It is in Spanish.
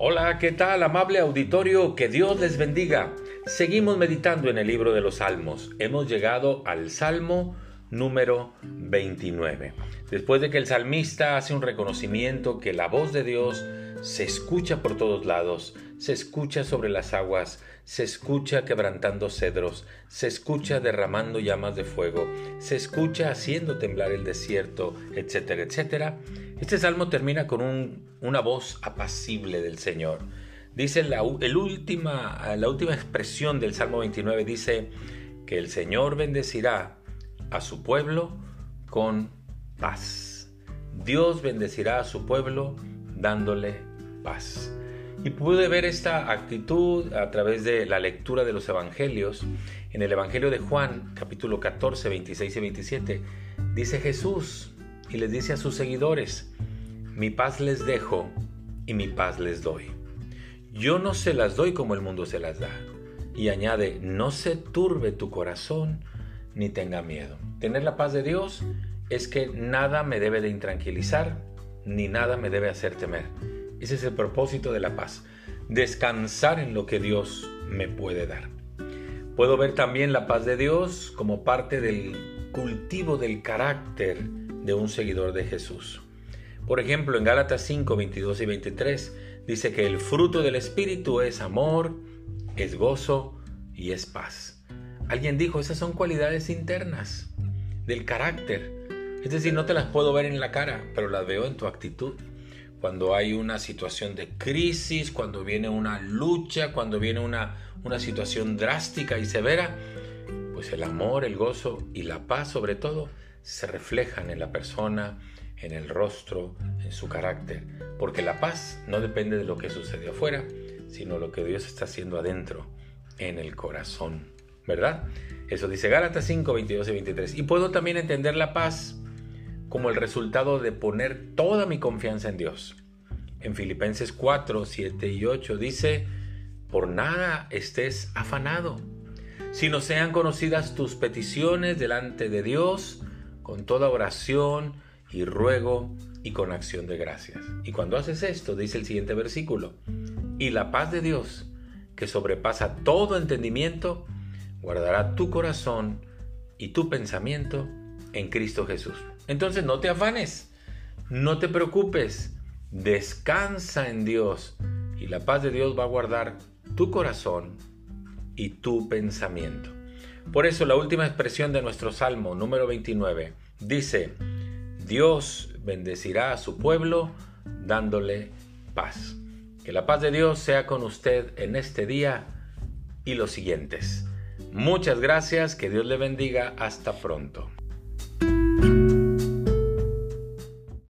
Hola, ¿qué tal amable auditorio? Que Dios les bendiga. Seguimos meditando en el libro de los Salmos. Hemos llegado al Salmo número 29. Después de que el salmista hace un reconocimiento que la voz de Dios se escucha por todos lados, se escucha sobre las aguas, se escucha quebrantando cedros, se escucha derramando llamas de fuego, se escucha haciendo temblar el desierto, etcétera, etcétera. Este salmo termina con una voz apacible del Señor. Dice la, última, la última expresión del Salmo 29, dice que el Señor bendecirá a su pueblo con paz. Dios bendecirá a su pueblo dándole paz. Y pude ver esta actitud a través de la lectura de los evangelios. En el Evangelio de Juan, capítulo 14, 26 y 27, dice Jesús y les dice a sus seguidores, mi paz les dejo y mi paz les doy. Yo no se las doy como el mundo se las da. Y añade, no se turbe tu corazón ni tenga miedo. Tener la paz de Dios es que nada me debe de intranquilizar ni nada me debe hacer temer. Ese es el propósito de la paz. Descansar en lo que Dios me puede dar. Puedo ver también la paz de Dios como parte del cultivo del carácter de un seguidor de Jesús. Por ejemplo, en Gálatas 5, 22 y 23 dice que el fruto del Espíritu es amor, es gozo y es paz. Alguien dijo, esas son cualidades internas del carácter. Es decir, no te las puedo ver en la cara, pero las veo en tu actitud cuando hay una situación de crisis, cuando viene una lucha, cuando viene una, una situación drástica y severa, pues el amor, el gozo y la paz sobre todo se reflejan en la persona, en el rostro, en su carácter, porque la paz no depende de lo que sucede afuera, sino lo que Dios está haciendo adentro, en el corazón, ¿verdad? Eso dice Gálatas 5, 22 y 23. Y puedo también entender la paz como el resultado de poner toda mi confianza en Dios. En Filipenses 4, 7 y 8 dice, por nada estés afanado, sino sean conocidas tus peticiones delante de Dios con toda oración y ruego y con acción de gracias. Y cuando haces esto, dice el siguiente versículo, y la paz de Dios, que sobrepasa todo entendimiento, guardará tu corazón y tu pensamiento en Cristo Jesús. Entonces no te afanes, no te preocupes, descansa en Dios y la paz de Dios va a guardar tu corazón y tu pensamiento. Por eso la última expresión de nuestro Salmo número 29 dice, Dios bendecirá a su pueblo dándole paz. Que la paz de Dios sea con usted en este día y los siguientes. Muchas gracias, que Dios le bendiga, hasta pronto.